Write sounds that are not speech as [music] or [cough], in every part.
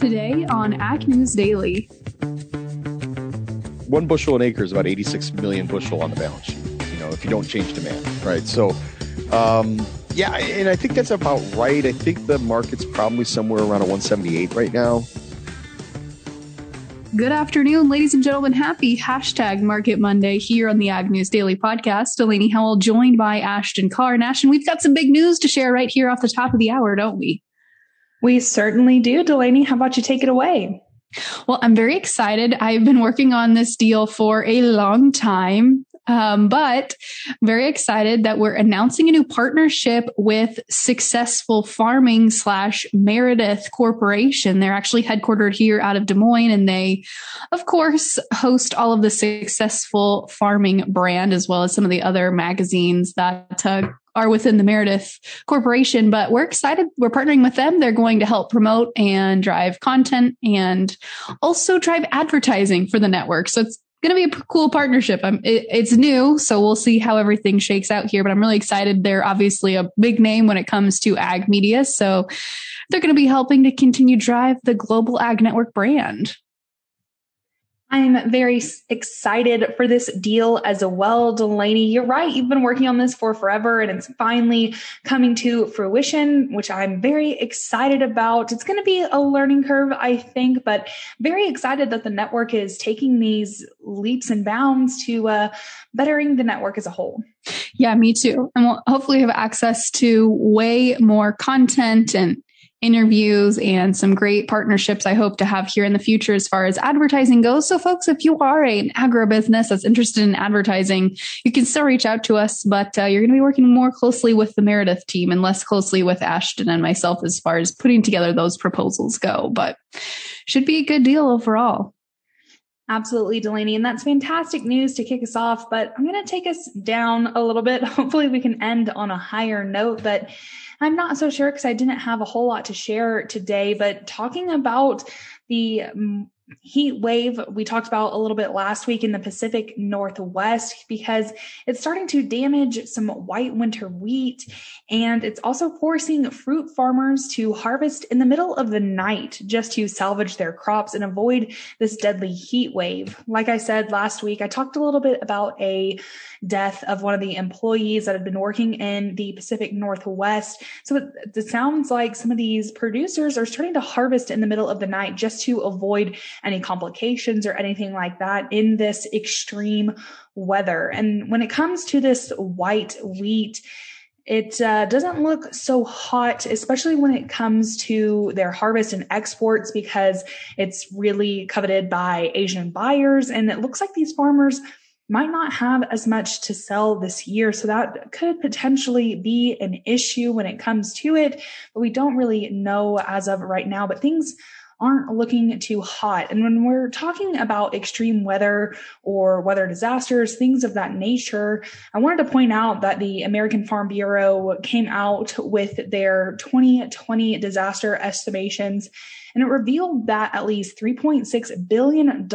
Today on Ag News Daily. One bushel an acre is about 86 million bushel on the balance sheet, you know, if you don't change demand, right? So, um, yeah, and I think that's about right. I think the market's probably somewhere around a 178 right now. Good afternoon, ladies and gentlemen. Happy hashtag Market Monday here on the Ag News Daily Podcast. Delaney Howell joined by Ashton Carr. and Ashton, we've got some big news to share right here off the top of the hour, don't we? We certainly do. Delaney, how about you take it away? Well, I'm very excited. I've been working on this deal for a long time. Um, but very excited that we're announcing a new partnership with Successful Farming slash Meredith Corporation. They're actually headquartered here out of Des Moines, and they, of course, host all of the Successful Farming brand as well as some of the other magazines that uh, are within the Meredith Corporation, but we're excited. We're partnering with them. They're going to help promote and drive content and also drive advertising for the network. So it's going to be a cool partnership. It, it's new, so we'll see how everything shakes out here. But I'm really excited. They're obviously a big name when it comes to ag media, so they're going to be helping to continue drive the global ag network brand. I'm very excited for this deal as well, Delaney. You're right. You've been working on this for forever and it's finally coming to fruition, which I'm very excited about. It's going to be a learning curve, I think, but very excited that the network is taking these leaps and bounds to uh, bettering the network as a whole. Yeah, me too. And we'll hopefully have access to way more content and interviews and some great partnerships I hope to have here in the future as far as advertising goes. So folks, if you are an agribusiness that's interested in advertising, you can still reach out to us, but uh, you're going to be working more closely with the Meredith team and less closely with Ashton and myself as far as putting together those proposals go, but should be a good deal overall. Absolutely, Delaney. And that's fantastic news to kick us off. But I'm going to take us down a little bit. [laughs] Hopefully, we can end on a higher note. But I'm not so sure because I didn't have a whole lot to share today. But talking about the mm, heat wave we talked about a little bit last week in the Pacific Northwest because it's starting to damage some white winter wheat and it's also forcing fruit farmers to harvest in the middle of the night just to salvage their crops and avoid this deadly heat wave. Like I said last week, I talked a little bit about a death of one of the employees that had been working in the Pacific Northwest. So it, it sounds like some of these producers are starting to harvest in the middle of the night just to avoid any complications or anything like that in this extreme weather. And when it comes to this white wheat, it uh, doesn't look so hot, especially when it comes to their harvest and exports, because it's really coveted by Asian buyers. And it looks like these farmers might not have as much to sell this year. So that could potentially be an issue when it comes to it, but we don't really know as of right now. But things aren't looking too hot. And when we're talking about extreme weather or weather disasters, things of that nature, I wanted to point out that the American Farm Bureau came out with their 2020 disaster estimations and it revealed that at least $3.6 billion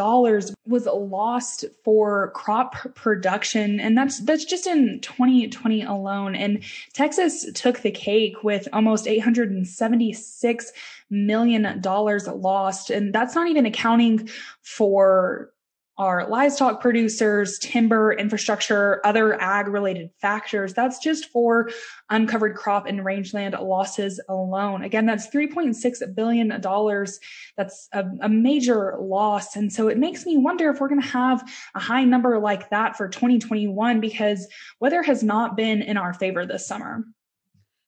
was lost for crop production. And that's, that's just in 2020 alone. And Texas took the cake with almost 876 million dollars lost. And that's not even accounting for our livestock producers, timber, infrastructure, other ag related factors. That's just for uncovered crop and rangeland losses alone. Again, that's $3.6 billion. That's a, a, major loss. And so it makes me wonder if we're going to have a high number like that for 2021 because weather has not been in our favor this summer.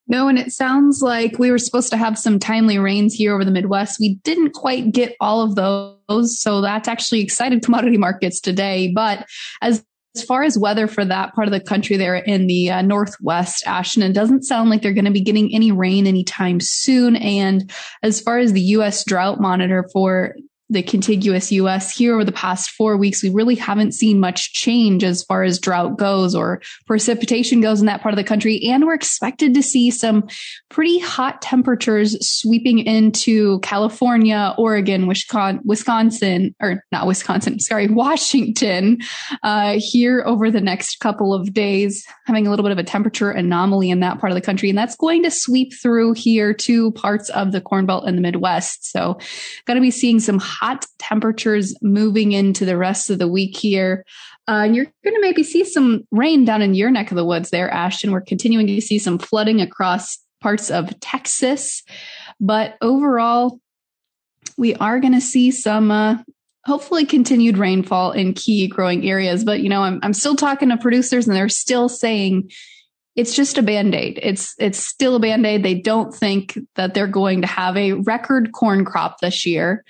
No, and it sounds like we were supposed to have some timely rains here over the Midwest. We didn't quite get all of those. So that's actually excited commodity [laughs] markets today. But as as far as weather for that part of the country there in the uh, northwest ashton it doesn't sound like they're going to be getting any rain anytime soon and as far as the us drought monitor for the contiguous US here over the past four weeks, we really haven't seen much change as far as drought goes or precipitation goes in that part of the country. And we're expected to see some pretty hot temperatures sweeping into California, Oregon, Wisconsin, or not Wisconsin, [laughs] sorry, Washington, uh, here over the next couple of days, having a little bit of a temperature anomaly in that part of the country. And that's going to sweep through here to parts of the Corn Belt and the Midwest. So going to be seeing some hot temperatures moving into the rest of the week here. Uh, and you're going to maybe see some rain down in your neck of the woods there, Ashton. We're continuing to see some flooding across parts of Texas. But overall, we are going to see some uh, hopefully continued rainfall in key growing areas. But, you know, I'm, I'm still talking to producers and they're still saying, it's just a band-aid. It's it's still a band-aid. They don't think that they're going to have a record corn crop this year.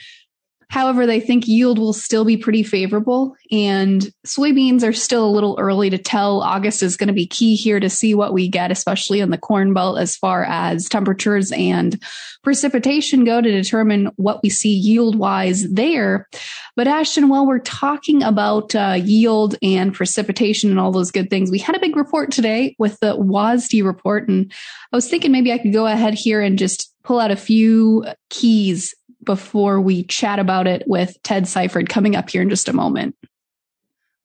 However, they think yield will still be pretty favorable and soybeans are still a little early to tell. August is going to be key here to see what we get, especially in the corn belt as far as temperatures and precipitation go to determine what we see yield wise there. But Ashton, while we're talking about uh, yield and precipitation and all those good things, we had a big report today with the WASDE report. And I was thinking maybe I could go ahead here and just pull out a few keys before we chat about it with Ted Seifert coming up here in just a moment.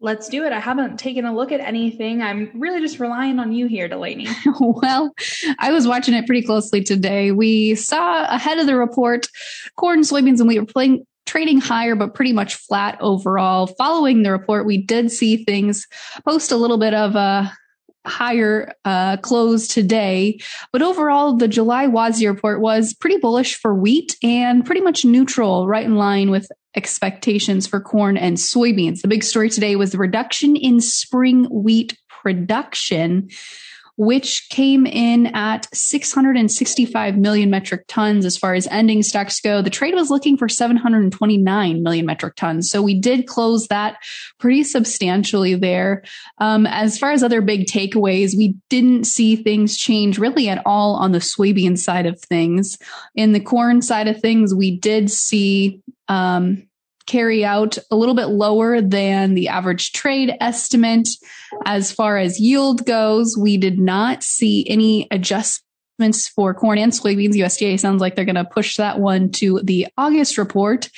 Let's do it. I haven't taken a look at anything. I'm really just relying on you here, Delaney. [laughs] well, I was watching it pretty closely today. We saw ahead of the report corn, soybeans, and we were playing trading higher, but pretty much flat overall. Following the report, we did see things post a little bit of a higher uh, close today. But overall, the July WASDE report was pretty bullish for wheat and pretty much neutral, right in line with expectations for corn and soybeans. The big story today was the reduction in spring wheat production which came in at 665 million metric tons as far as ending stocks go. The trade was looking for 729 million metric tons. So we did close that pretty substantially there. Um, as far as other big takeaways, we didn't see things change really at all on the soybean side of things. In the corn side of things, we did see um, carry out a little bit lower than the average trade estimate. As far as yield goes, we did not see any adjustments for corn and soybeans. USDA sounds like they're going to push that one to the August report.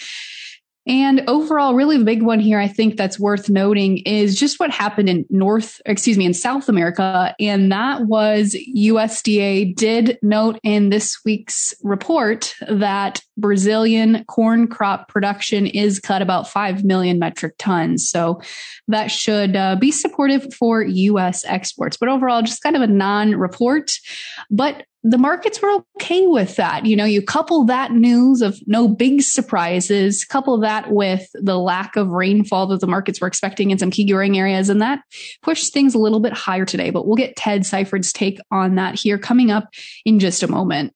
And overall, really the big one here, I think that's worth noting is just what happened in North, excuse me, in South America. And that was USDA did note in this week's report that Brazilian corn crop production is cut about 5 million metric tons. So that should uh, be supportive for US exports. But overall, just kind of a non report. But the markets were okay with that. You know, you couple that news of no big surprises, couple that with the lack of rainfall that the markets were expecting in some key growing areas, and that pushed things a little bit higher today. But we'll get Ted Seifert's take on that here coming up in just a moment.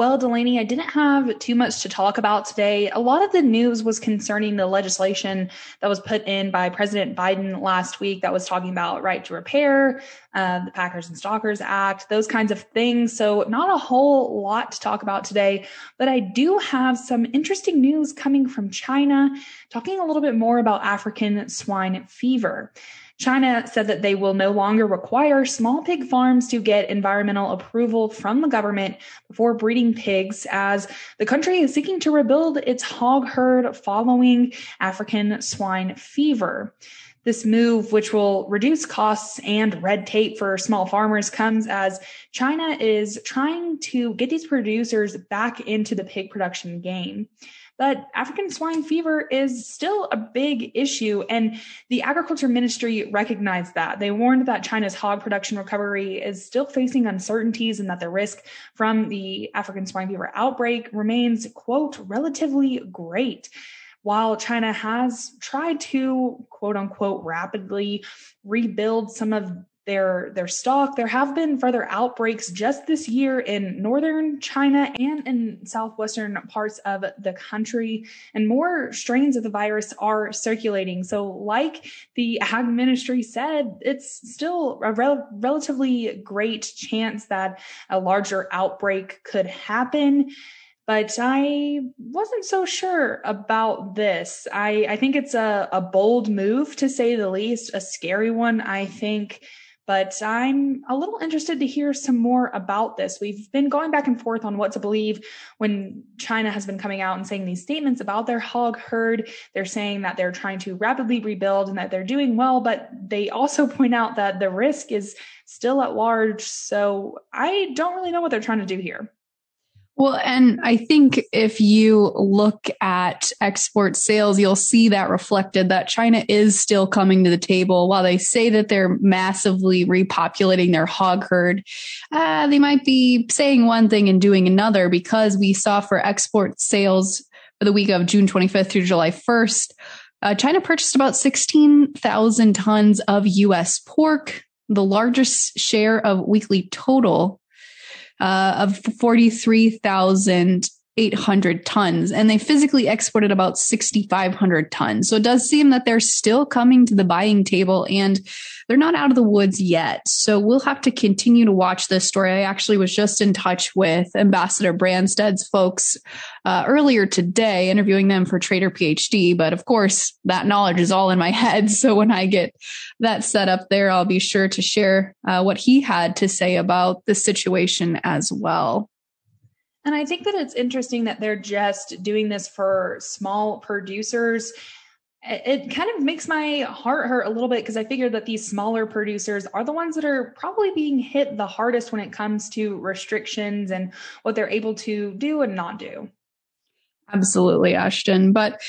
Well, Delaney, I didn't have too much to talk about today. A lot of the news was concerning the legislation that was put in by President Biden last week that was talking about right to repair, uh, the Packers and Stockyards Act, those kinds of things. So, not a whole lot to talk about today, but I do have some interesting news coming from China, talking a little bit more about African swine fever. China said that they will no longer require small pig farms to get environmental approval from the government before breeding pigs, as the country is seeking to rebuild its hog herd following African swine fever. This move, which will reduce costs and red tape for small farmers, comes as China is trying to get these producers back into the pig production game. But African swine fever is still a big issue, and the agriculture ministry recognized that. They warned that China's hog production recovery is still facing uncertainties and that the risk from the African swine fever outbreak remains, quote, relatively great while China has tried to quote unquote rapidly rebuild some of their their stock. There have been further outbreaks just this year in northern China and in southwestern parts of the country, and more strains of the virus are circulating. So, like the Ag Ministry said, it's still a rel- relatively great chance that a larger outbreak could happen. but I wasn't so sure about this. I, I think it's a, a bold move to say the least, a scary one, I think but I'm a little interested to hear some more about this. We've been going back and forth on what to believe when China has been coming out and saying these statements about their hog herd. They're saying that they're trying to rapidly rebuild and that they're doing well, but they also [laughs] point out that the risk is still at large. So I don't really know what they're trying to do here. Well, and I think if you look at export sales, you'll see that reflected that China is still coming to the table. While they say that they're massively repopulating their hog herd, uh, they might be saying one thing and doing another because we saw for export sales for the week of June 25th through July 1st, uh, China purchased about 16,000 tons of U.S. pork, the largest share of weekly total uh, of 43,000 800 tons and they physically exported about 6,500 tons. So it does seem that they're still coming to the buying table and they're not out of the woods yet. So we'll have to continue to watch this story. I actually was just in touch with Ambassador Branstad's folks uh, earlier today, interviewing them for Trader PhD. But of course, that knowledge is all in my [laughs] head. So when I get that set up there, I'll be sure to share uh, what he had to say about the situation as well. And I think that it's interesting that they're just doing this for small producers. It kind of makes my heart hurt a little bit because I figure that these smaller producers are the ones that are probably being hit the hardest when it comes to restrictions and what they're able to do and not do. Absolutely, Ashton. But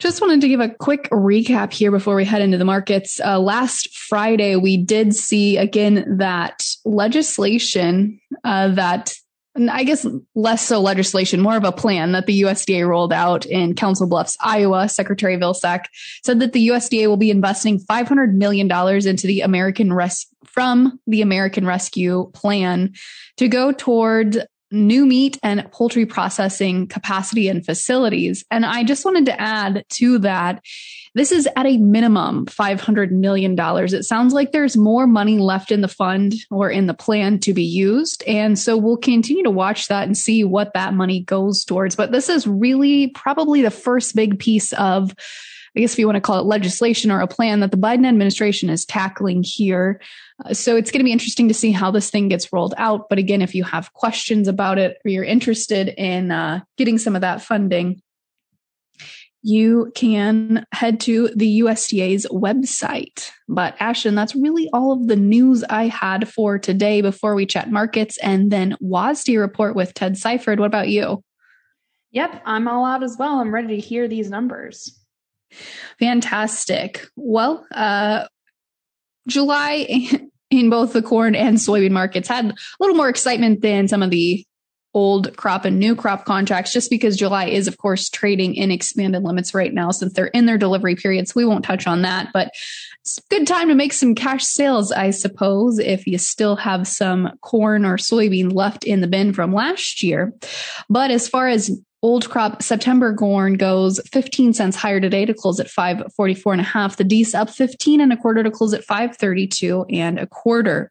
just wanted to give a quick recap here before we head into the markets. Uh, last Friday, we did see again that legislation uh, that I guess less so legislation, more of a plan that the USDA rolled out in Council Bluffs, Iowa. Secretary Vilsack said that the USDA will be investing $500 million into the American Res- from the American Rescue Plan to go toward new meat and poultry processing capacity and facilities. And I just wanted to add to that this is at a minimum $500 million. It sounds like there's more money left in the fund or in the plan to be used. And so we'll continue to watch that and see what that money goes towards. But this is really probably the first big piece of I guess if you want to call it legislation or a plan that the Biden administration is tackling here. Uh, so it's going to be interesting to see how this thing gets rolled out. But again, if you have questions about it or you're interested in uh, getting some of that funding, you can head to the USDA's website. But Ashton, that's really all of the news I had for today before we chat markets and then WASDE report with Ted Seifert. What about you? Yep, I'm all out as well. I'm ready to hear these numbers. Fantastic. Well, uh, July [laughs] in both the corn and soybean markets had a little more excitement than some of the old crop and new crop contracts just because July is of course trading in expanded limits right now since they're in their delivery periods. We won't touch on that, but it's a good time to make some cash sales, I suppose, if you still have some corn or soybean left in the bin from last year. But as far as old crop September corn goes 15 cents higher today to close at 544 and a half. The D's up 15 and a quarter to close at 532 and a quarter.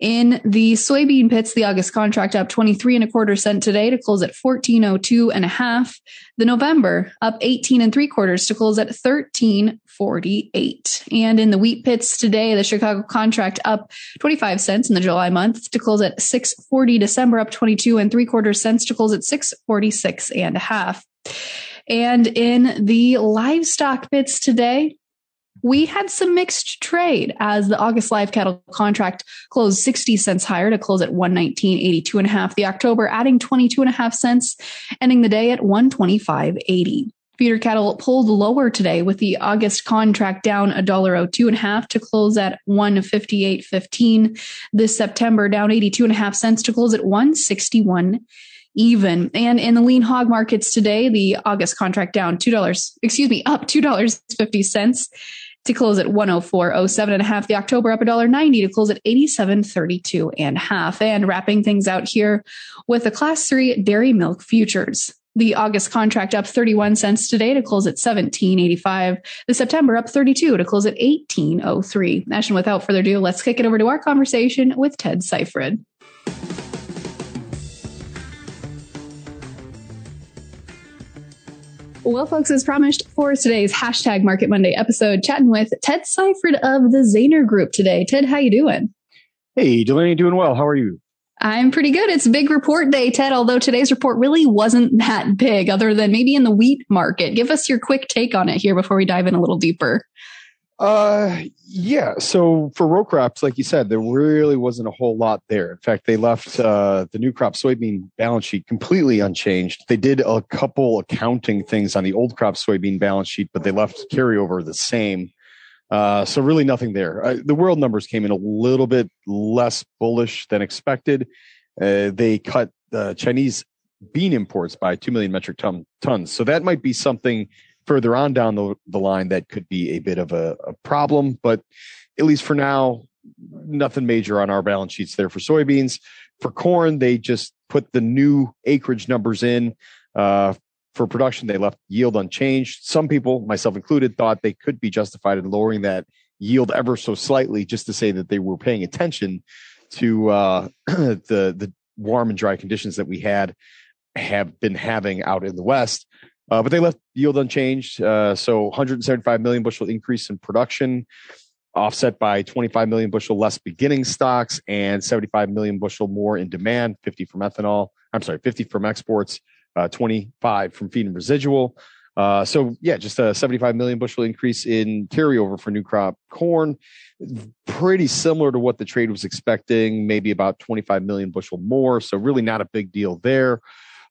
In the soybean pits, the August contract up 23 and a quarter cent today to close at 1402 and a half. The November up 18 and three quarters to close at 1348. And in the wheat pits today, the Chicago contract up 25 cents in the July month to close at 640. December up 22 and three quarters cents to close at 646 and a half. And in the livestock pits today, we had some mixed trade as the August live cattle contract closed 60 cents higher to close at 119.82 and a half. The October adding 22 and a half cents, ending the day at 125.80. Feeder cattle pulled lower today with the August contract down a dollar oh two and a half to close at 158.15. This September down 82 and a half cents to close at 161 even. And in the lean hog markets today, the August contract down $2, excuse me, up $2.50 to close at 104.07 and a half. The October up $1.90 to close at 87.32 and a half. And wrapping things out here with the class three dairy milk futures. The August contract up 31 cents today to close at 17.85. The September up 32 to close at 18.03. And without further ado, let's kick it over to our conversation with Ted Seifert. Well, folks, as promised for today's hashtag Market Monday episode, chatting with Ted Seifert of the Zaner Group today. Ted, how you doing? Hey, Delaney, doing well. How are you? I'm pretty good. It's big report day, Ted, although today's report really wasn't [laughs] that big, other than maybe in the wheat market. Give us your quick take on it here before we dive in a little deeper. Uh, yeah. So for row crops, like you said, there really wasn't a whole lot there. In fact, they left uh, the new crop soybean balance sheet completely unchanged. They did a couple accounting things on the old crop soybean balance sheet, but they left carryover the same. Uh, so really nothing there. Uh, the world numbers came in a little bit less bullish than expected. Uh, they cut the Chinese bean imports by 2 million metric ton, tons. So that might be something further on down the, the line that could be a bit of a, a problem. But at least for now, nothing major on our balance sheets there for soybeans. For corn, they just put the new acreage numbers in. Uh, for production, they left yield unchanged. Some people, myself included, thought they could be justified in lowering that yield ever so slightly just to say that they were paying attention to uh, [clears throat] the the warm and dry conditions that we had have been having out in the west. Uh, but they left yield unchanged. Uh, so 175 million bushel increase in production, offset by 25 million bushel less beginning stocks and 75 million bushel more in demand, 50 from ethanol. I'm sorry, 50 from exports, uh, 25 from feed and residual. Uh, so yeah, just a 75 million bushel increase in carryover for new crop corn, pretty similar to what the trade was expecting, maybe about 25 million bushel more. So really not a big deal there.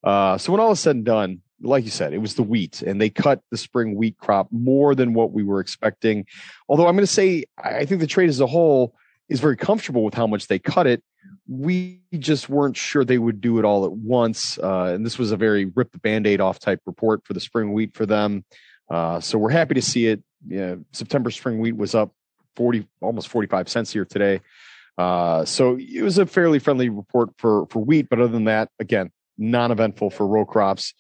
Uh, so when all is said and done, like you said, it was the wheat, and they cut the spring wheat crop more than what we were expecting. Although I'm going to say, I think the trade as a whole is very comfortable with how much they cut it. We just weren't sure they would do it all at once. Uh, and this was a very rip the band aid off type report for the spring wheat for them. Uh, so we're happy to see it. September spring wheat was up 40, almost 45 cents here today. Uh, so it was a fairly friendly report for, for wheat. But other than that, again, non eventful for row crops.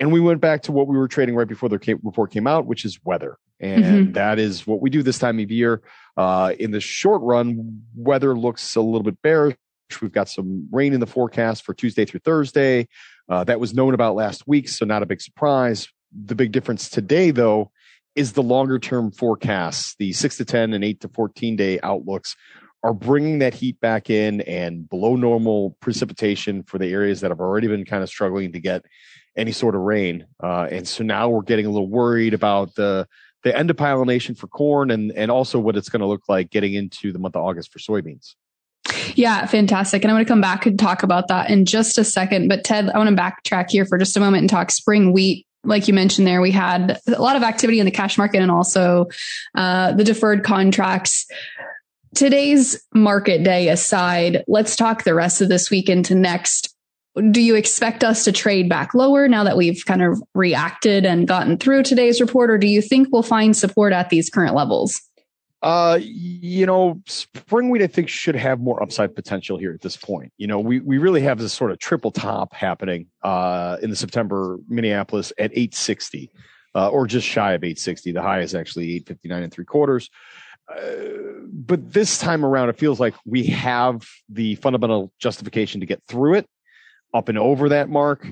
And we went back to what we were trading right before the report came out, which is weather. And mm-hmm. that is what we do this time of year. Uh, in the short run, weather looks a little bit bearish. We've got some rain in the forecast for Tuesday through Thursday. Uh, that was known about last week, so not a big surprise. The big difference today, though, is the longer term forecasts, the six to 10 and eight to 14 day outlooks are bringing that heat back in and below normal precipitation for the areas that have already been kind of struggling to get any sort of rain. Uh, and so now we're getting a little worried about the the end of pollination for corn and and also what it's going to look like getting into the month of August for soybeans. Yeah, fantastic. And I'm going to come back and talk about that in just a second. But Ted, I want to backtrack here for just a moment and talk spring wheat. Like you mentioned there, we had a lot of activity in the cash market and also uh, the deferred contracts. Today's market day aside, let's talk the rest of this week into next do you expect us to trade back lower now that we've kind of reacted and gotten through today's report, or do you think we'll find support at these current levels? Uh, you know, spring wheat I think should have more upside potential here at this point. You know, we we really have this sort of triple top happening uh, in the September Minneapolis at 860, uh, or just shy of 860. The high is actually 859 and three quarters. Uh, but this time around, it feels like we have the fundamental justification to get through it up and over that mark.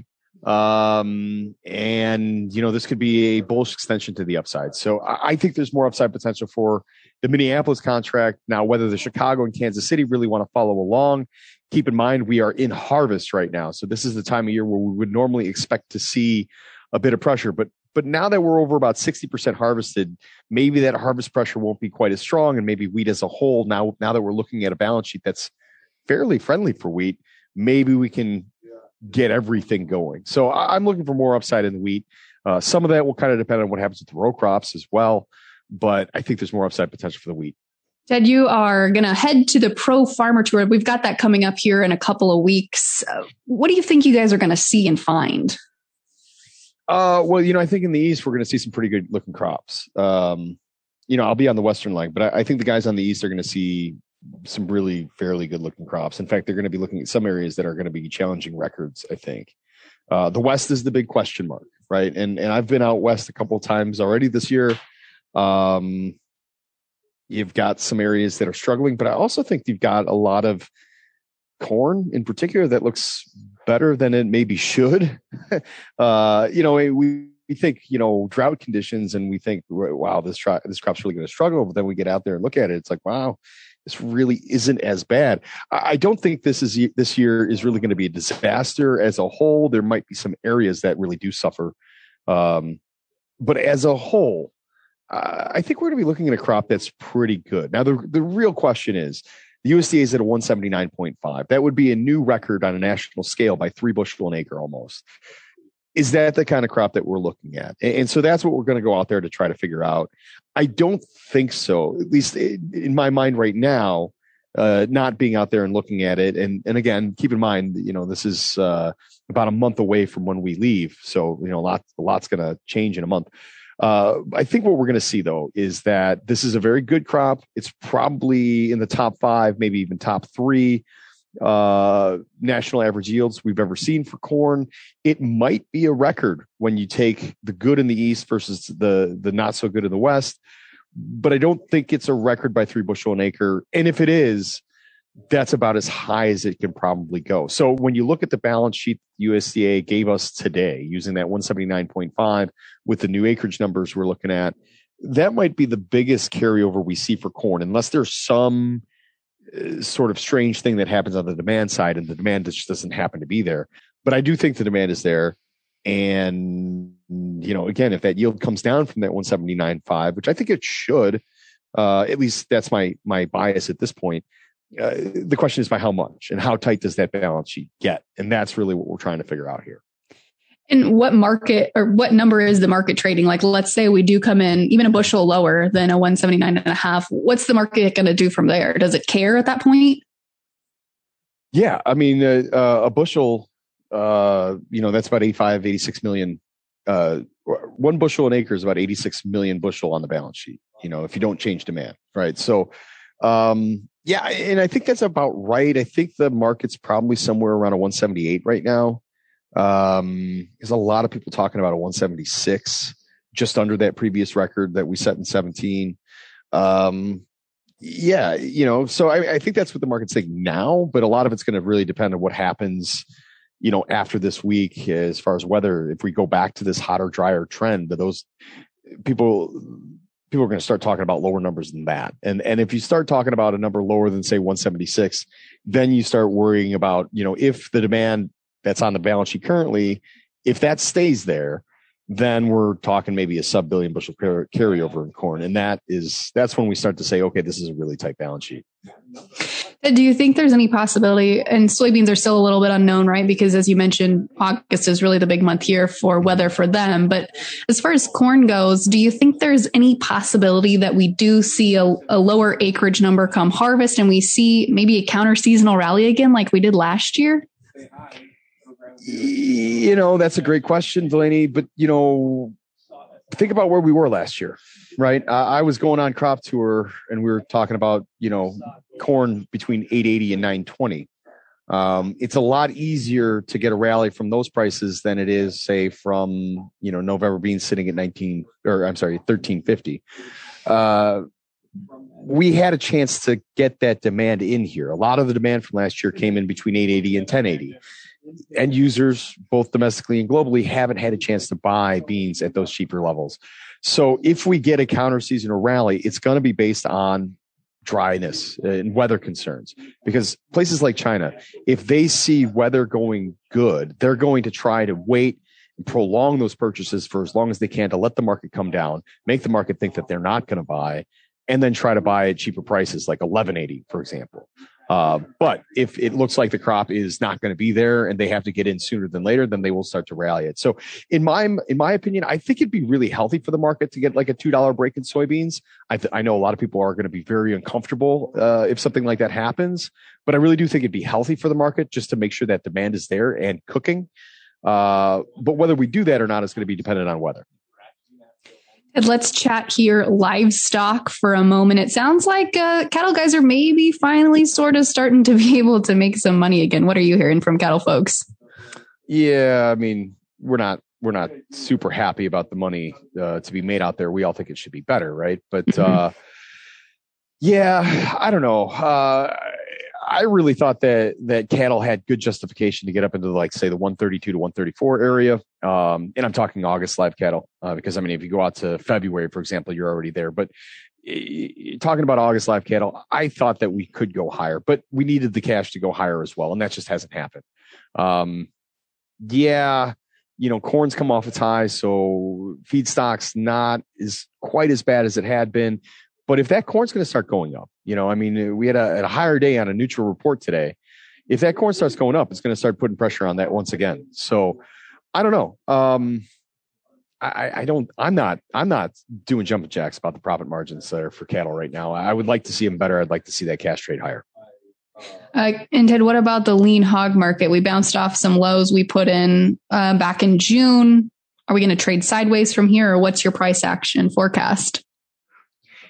Um, and you know, this could be a bullish extension to the upside. So I, I think there's more upside potential for the Minneapolis contract. Now, whether the Chicago and Kansas City really want to follow along, keep in mind we are in harvest right now. So this is the time of year where we would normally expect to see a bit of pressure. But but now that we're over about 60% harvested, maybe that harvest pressure won't be quite as strong. And maybe wheat as a whole, now now that we're looking at a balance sheet that's fairly friendly for wheat, maybe we can get everything going. So I'm looking for more upside in the wheat. Uh, some of that will kind of depend on what happens with the row crops as well, but I think there's more upside potential for the wheat. Ted, you are going to head to the Pro Farmer Tour. We've got that coming up here in a couple of weeks. Uh, what do you think you guys are going to see and find? Uh, well, you know, I think in the East, we're going to see some pretty good looking crops. Um, you know, I'll be on the Western leg, but I, I think the guys on the East are going to see some really fairly good looking crops. In fact, they're going to be looking at some areas that are going to be challenging records. I think uh, the West is the big question mark, right? And and I've been out west a couple times already this year. Um, you've got some areas that are struggling, but I also think you've got a lot of corn in particular that looks better than it maybe should. [laughs] uh, you know, we we think you know drought conditions and we think wow this try, this crop's really going to struggle but then we get out there and look at it it's like wow this really isn't as bad. I don't think this is this year is really going to be a disaster as a whole. There might be some areas that really do suffer um, but as a whole uh, i think we're going to be looking at a crop that's pretty good. Now the, the real question is the USDA is at a 179.5. That would be a new record on a national scale by three bushel an acre almost is that the kind of crop that we're looking at? And so that's what we're going to go out there to try to figure out. I don't think so, at least in my mind right now, uh, not being out there and looking at it. And, and again, keep in mind, you know, this is, uh, about a month away from when we leave. So, you know, a lot, a lot's going to change in a month. Uh, I think what we're going to see though is that this is a very good crop. It's probably in the top five, maybe even top three uh, national average yields we've ever seen for corn. It might be a record when you take the good in the east versus the the not so good in the west, but I don't think it's a record by three bushel an acre. And if it is, that's about as high as it can probably go. So when you look at the balance sheet USDA gave us today, using that 179.5 with the new acreage numbers we're looking at, that might be the biggest carryover we see for corn, unless there's some sort of strange thing that happens on the demand side, and the demand just doesn't happen to be there. But I do think the demand is there. And, you know, again, if that yield comes down from that 179.5, which I think it should, uh, at least that's my my bias at this point. Uh, the question is by how much and how tight does that balance sheet get? And that's really what we're trying to figure out here. And what market or what number is the market trading? Like, let's say we do come in even a bushel lower than a 179 and a half. What's the market going to do from there? Does it care at that point? Yeah. I mean, uh, uh, a bushel, uh, you know, that's about 85, 86 million. Uh, one bushel an acre is about 86 million bushel on the balance sheet, you know, if you don't change demand. Right. So, um, yeah. And I think that's about right. I think the market's probably somewhere around a 178 right now. Um, there's a lot of people talking about a 176, just under that previous record that we set in 17. Um, yeah, you know, so I, I think that's what the market's saying now, but a lot of it's going to really depend on what happens, you know, after this week as far as weather if we go back to this hotter, drier trend, but those people people are going to start talking about lower numbers than that. And and if you start talking about a number lower than say 176, then you start worrying about, you know, if the demand that's on the balance sheet currently, if that stays there, then we're talking maybe a sub billion bushel carryover in corn. And that is, that's when we start to say, okay, this is a really tight balance sheet. Do you think there's any possibility, and soybeans are still a little bit unknown, right? Because as you mentioned, August is really the big month here for weather for them. But as far as corn goes, do you think there's any possibility that we do see a, a lower acreage number come harvest and we see maybe a counter seasonal rally again like we did last year? You know, that's a great question, Delaney. But you know, think about where we were last year, right? Uh, I was going on crop tour, and we were talking about you know corn between 880 and 920. Um, it's a lot easier to get a rally from those prices than it is, say, from you know November beans sitting at 19 or I'm sorry, 1350. Uh, we had a chance to get that demand in here. A lot of the demand from last year came in between 880 and 1080 end users, both domestically and globally, haven't had a chance to buy beans at those cheaper levels. So if we get a counter seasonal rally, it's going to be based on dryness and weather concerns because places like China, if they see weather going good, they're going to try to wait and prolong those purchases for as long as they can to let the market come down, make the market think that they're not going to buy, and then try to buy at cheaper prices like 1180, for example. Uh, but if it looks like the crop is not going to be there and they have to get in sooner than later, then they will start to rally it. So in my in my opinion, I think it'd be really healthy for the market to get like a two dollar break in soybeans. I th- I know a lot of people are going to be very uncomfortable uh, if something like that happens, but I really do think it'd be healthy for the market just to make sure that demand is there and cooking. Uh, but whether we do that or not is going to be dependent on weather. And let's chat here livestock for a moment. It sounds like uh, cattle guys are maybe finally sort of starting to be [laughs] able to make some money again. What are you hearing from cattle folks? Yeah, I mean, we're not we're not super happy about the money uh, to be made out there. We all think it should be better, right? But mm-hmm. uh, yeah, I don't know. Uh, I really thought that that cattle had good justification to get up into like say the 132 to 134 area, um, and I'm talking August live cattle uh, because I mean if you go out to February, for example, you're already there. But talking about August live cattle, I thought that we could go higher, but we needed the cash to go higher as well, and that just hasn't happened. Um, yeah, you know, corn's come off its high, so feedstock's not as quite as bad as it had been. But if that corn's going to start going up, you know, I mean, we had a, a higher day on a neutral report today. If that corn starts going up, it's going to start putting pressure on that once again. So I don't know. Um, I, I, don't. I'm not. I'm not doing jumping jacks about the profit margins there for cattle right now. I would like to see them better. I'd like to see that cash trade higher. Uh, and Ted, what about the lean hog market? We bounced off some lows we put in uh, back in June. Are we going to trade sideways from here, or what's your price action forecast?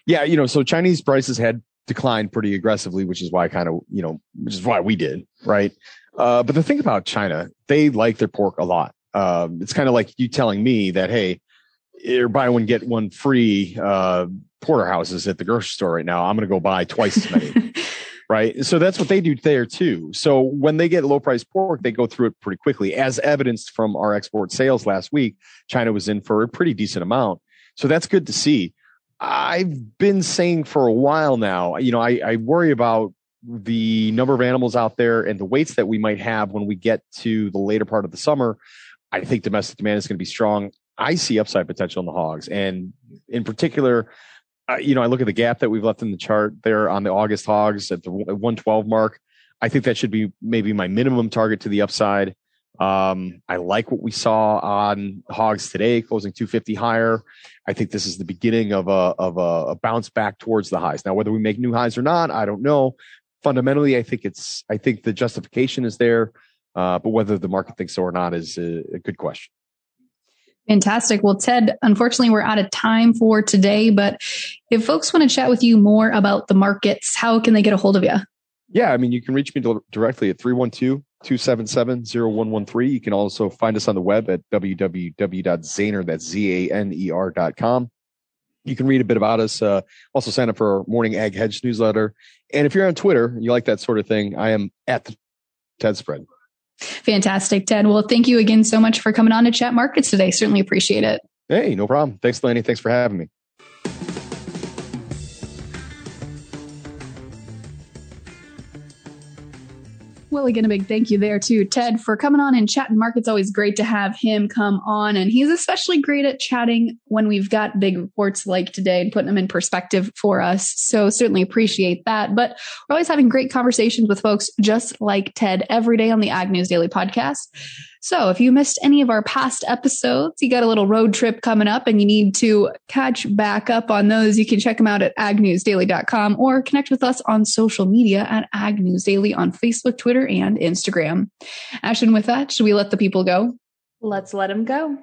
Yeah, you know, so Chinese prices had declined pretty aggressively, which is why kind of, you know, which is why we did, right? Uh, but the thing about China, they like their pork a lot. Um, it's kind of like you telling me that, hey, you're buy one get one free uh, porterhouses at the grocery store right now. I'm going to go buy twice as many. [laughs] right? So that's what they do there too. So when they get low price pork, they go through it pretty quickly, as evidenced from our export sales last week. China was in for a pretty decent amount. So that's good to see. I've been saying for a while now, you know, I, I worry about the number of animals out there and the weights that we might have when we get to the later part of the summer. I think domestic demand is going to be strong. I see upside potential in the hogs, and in particular, uh, you know, I look at the gap that we've left in the chart there on the August hogs at the 112 mark. I think that should be maybe my minimum target to the upside. Um, I like what we saw on hogs today, closing 250 higher. I think this is the beginning of a of a, a, bounce back towards the highs. Now, whether we make new highs or not, I don't know. Fundamentally, I think it's I think the justification is there, uh, but whether the market thinks so or not is a, a good question. Fantastic. Well, Ted, unfortunately, we're out of time for today. But if folks want to chat with you more about the markets, how can they get a hold of you? Yeah, I mean, you can reach me directly at 312 277 0113. You can also find us on the web at www.zaner, that's Z-A-N-E-R dot com. You can read a bit about us. Uh, also sign up for our morning ag hedge newsletter. And if you're on Twitter, you like that sort of thing, I am at Ted Spread. Fantastic, Ted. Well, thank you again so much for coming on to chat markets today. Certainly appreciate it. Hey, no problem. Thanks, Lenny. Thanks for having me. Well, again, a big thank you there to Ted for coming on and chatting Mark, it's Always great to have him come on. And he's especially great at chatting when we've got big reports like today and putting them in perspective for us. So certainly appreciate that. But we're always having great conversations with folks just like Ted every day on the Ag News Daily podcast. So if you missed any of our past episodes, you got a little road trip coming up and you need to catch back up on those, you can check them out at agnewsdaily.com or connect with us on social media at agnewsdaily on Facebook, Twitter, and Instagram. Ashton, with that, should we let the people go? Let's let them go.